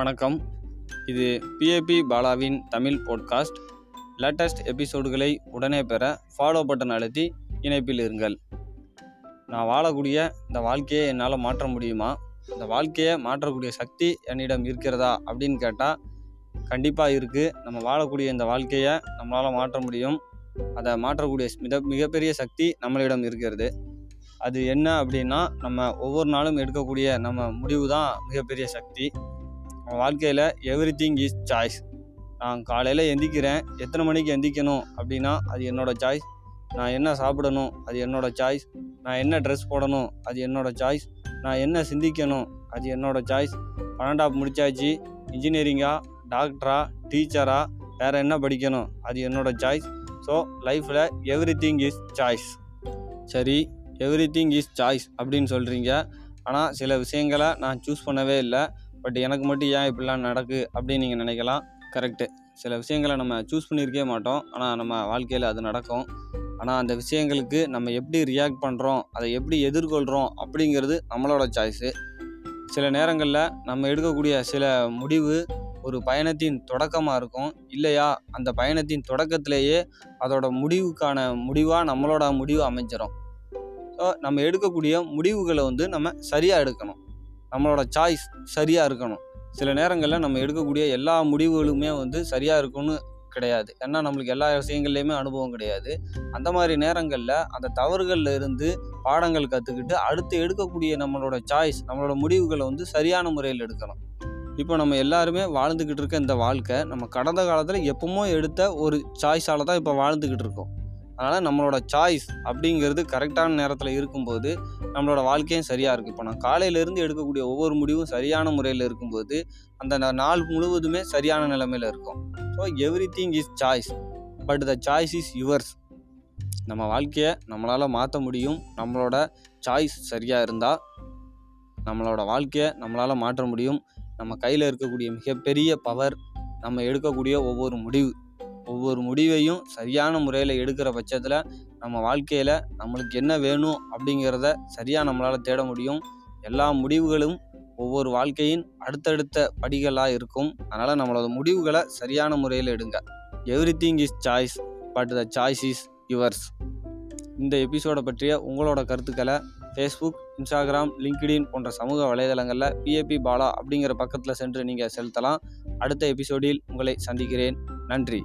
வணக்கம். இது பிஏபி பாலாவின் தமிழ் பாட்காஸ்ட் லேட்டஸ்ட் எபிசோடுகளை உடனே பெற ஃபாலோ பட்டன் அழுத்தி இணைப்பில் இருங்கள். நான் வாழக்கூடிய இந்த வாழ்க்கையை என்னால் மாற்ற முடியுமா? இந்த வாழ்க்கையை மாற்றக்கூடிய சக்தி என்னிடம் இருக்கிறதா அப்படின்னு கேட்டால் கண்டிப்பாக இருக்குது நம்ம வாழக்கூடிய இந்த வாழ்க்கையை நம்மளால் மாற்ற முடியும். அதை மாற்றக்கூடிய மிக மிகப்பெரிய சக்தி நம்மளிடம் இருக்கிறது. அது என்ன அப்படின்னா நம்ம ஒவ்வொரு நாளும் எடுக்கக்கூடிய நம்ம முடிவு தான் மிகப்பெரிய சக்தி. என் வாழ்க்கையில் எவ்ரி திங் இஸ் சாய்ஸ் நான் காலையில் எந்திக்கிறேன் எத்தனை மணிக்கு எந்திக்கணும் அப்படின்னா அது என்னோடய சாய்ஸ் நான் என்ன சாப்பிடணும் அது என்னோடய சாய்ஸ் நான் என்ன ட்ரெஸ் போடணும் அது என்னோடய சாய்ஸ் நான் என்ன சிந்திக்கணும் அது என்னோடய சாய்ஸ் பன்னெண்டாப் முடிச்சாச்சு. இன்ஜினியரிங்கா டாக்டரா டீச்சரா வேறு என்ன படிக்கணும் அது என்னோடய சாய்ஸ் ஸோ லைஃப்பில் எவ்ரி திங் இஸ் சாய்ஸ் சரி எவ்ரி திங் இஸ் சாய்ஸ் அப்படின்னு சொல்கிறீங்க ஆனால் சில விஷயங்களை நான் சூஸ் பண்ணவே இல்லை. பட் எனக்கு மட்டும் ஏன் இப்படிலாம் நடக்கு அப்படின்னு நீங்கள் நினைக்கலாம். கரெக்டு சில விஷயங்களை நம்ம சூஸ் பண்ணியிருக்கவே மாட்டோம். ஆனால் நம்ம வாழ்க்கையில் அது நடக்கும். ஆனால் அந்த விஷயங்களுக்கு நம்ம எப்படி ரியாக்ட் பண்ணுறோம் அதை எப்படி எதிர்கொள்கிறோம் அப்படிங்கிறது நம்மளோட சாய்ஸு சில நேரங்களில் நம்ம எடுக்கக்கூடிய சில முடிவு ஒரு பயணத்தின் தொடக்கமாக இருக்கும். இல்லையா? அந்த பயணத்தின் தொடக்கத்திலேயே அதோட முடிவுக்கான முடிவாக நம்மளோட முடிவு அமைஞ்சிடும் ஸோ நம்ம எடுக்கக்கூடிய முடிவுகளை வந்து நம்ம சரியாக எடுக்கணும். நம்மளோட சாய்ஸ் சரியாக இருக்கணும். சில நேரங்களில் நம்ம எடுக்கக்கூடிய எல்லா முடிவுகளுமே வந்து சரியாக இருக்கும்னு கிடையாது. ஏன்னா நம்மளுக்கு எல்லா விஷயங்கள்லையுமே அனுபவம் கிடையாது. அந்த மாதிரி நேரங்களில் அந்த தவறுகளில் இருந்து பாடங்கள் கற்றுக்கிட்டு அடுத்து எடுக்கக்கூடிய நம்மளோட சாய்ஸ் நம்மளோட முடிவுகளை வந்து சரியான முறையில் எடுக்கணும். இப்போ நம்ம எல்லாருமே வாழ்ந்துக்கிட்டு இருக்க இந்த வாழ்க்கை நம்ம கடந்த காலத்தில் எப்பவுமோ எடுத்த ஒரு சாய்ஸால் தான் இப்போ வாழ்ந்துக்கிட்டு இருக்கோம். அதனால் நம்மளோட சாய்ஸ் அப்படிங்கிறது கரெக்டான நேரத்தில் இருக்கும்போது நம்மளோட வாழ்க்கையும் சரியாக இருக்குது இப்போ நான் காலையிலேருந்து எடுக்கக்கூடிய ஒவ்வொரு முடிவும் சரியான முறையில் இருக்கும்போது அந்த நாள் முழுவதுமே சரியான நிலைமையில் இருக்கும். So everything is choice but the choice is yours நம்ம வாழ்க்கையை நம்மளால் மாற்ற முடியும். நம்மளோட சாய்ஸ் சரியாக இருந்தால் நம்மளோட வாழ்க்கையை நம்மளால் மாற்ற முடியும். நம்ம கையில் இருக்கக்கூடிய மிகப்பெரிய பவர் நம்ம எடுக்கக்கூடிய ஒவ்வொரு முடிவு. ஒவ்வொரு முடிவையும் சரியான முறையில் எடுக்கிற பட்சத்தில் நம்ம வாழ்க்கையில் நம்மளுக்கு என்ன வேணும் அப்படிங்கிறத சரியாக நம்மளால் தேட முடியும். எல்லா முடிவுகளும் ஒவ்வொரு வாழ்க்கையின் அடுத்தடுத்த படிகளாக இருக்கும். அதனால் நம்மளோட முடிவுகளை சரியான முறையில் எடுங்க. Everything is choice but the choice is yours இந்த எபிசோடை பற்றிய உங்களோட கருத்துக்களை ஃபேஸ்புக் இன்ஸ்டாகிராம் லிங்க்டின் போன்ற சமூக வலைதளங்களில் பிஏபி பாலா அப்படிங்கிற பக்கத்தில் சென்று நீங்கள் செலுத்தலாம். அடுத்த எபிசோடில் உங்களை சந்திக்கிறேன். நன்றி.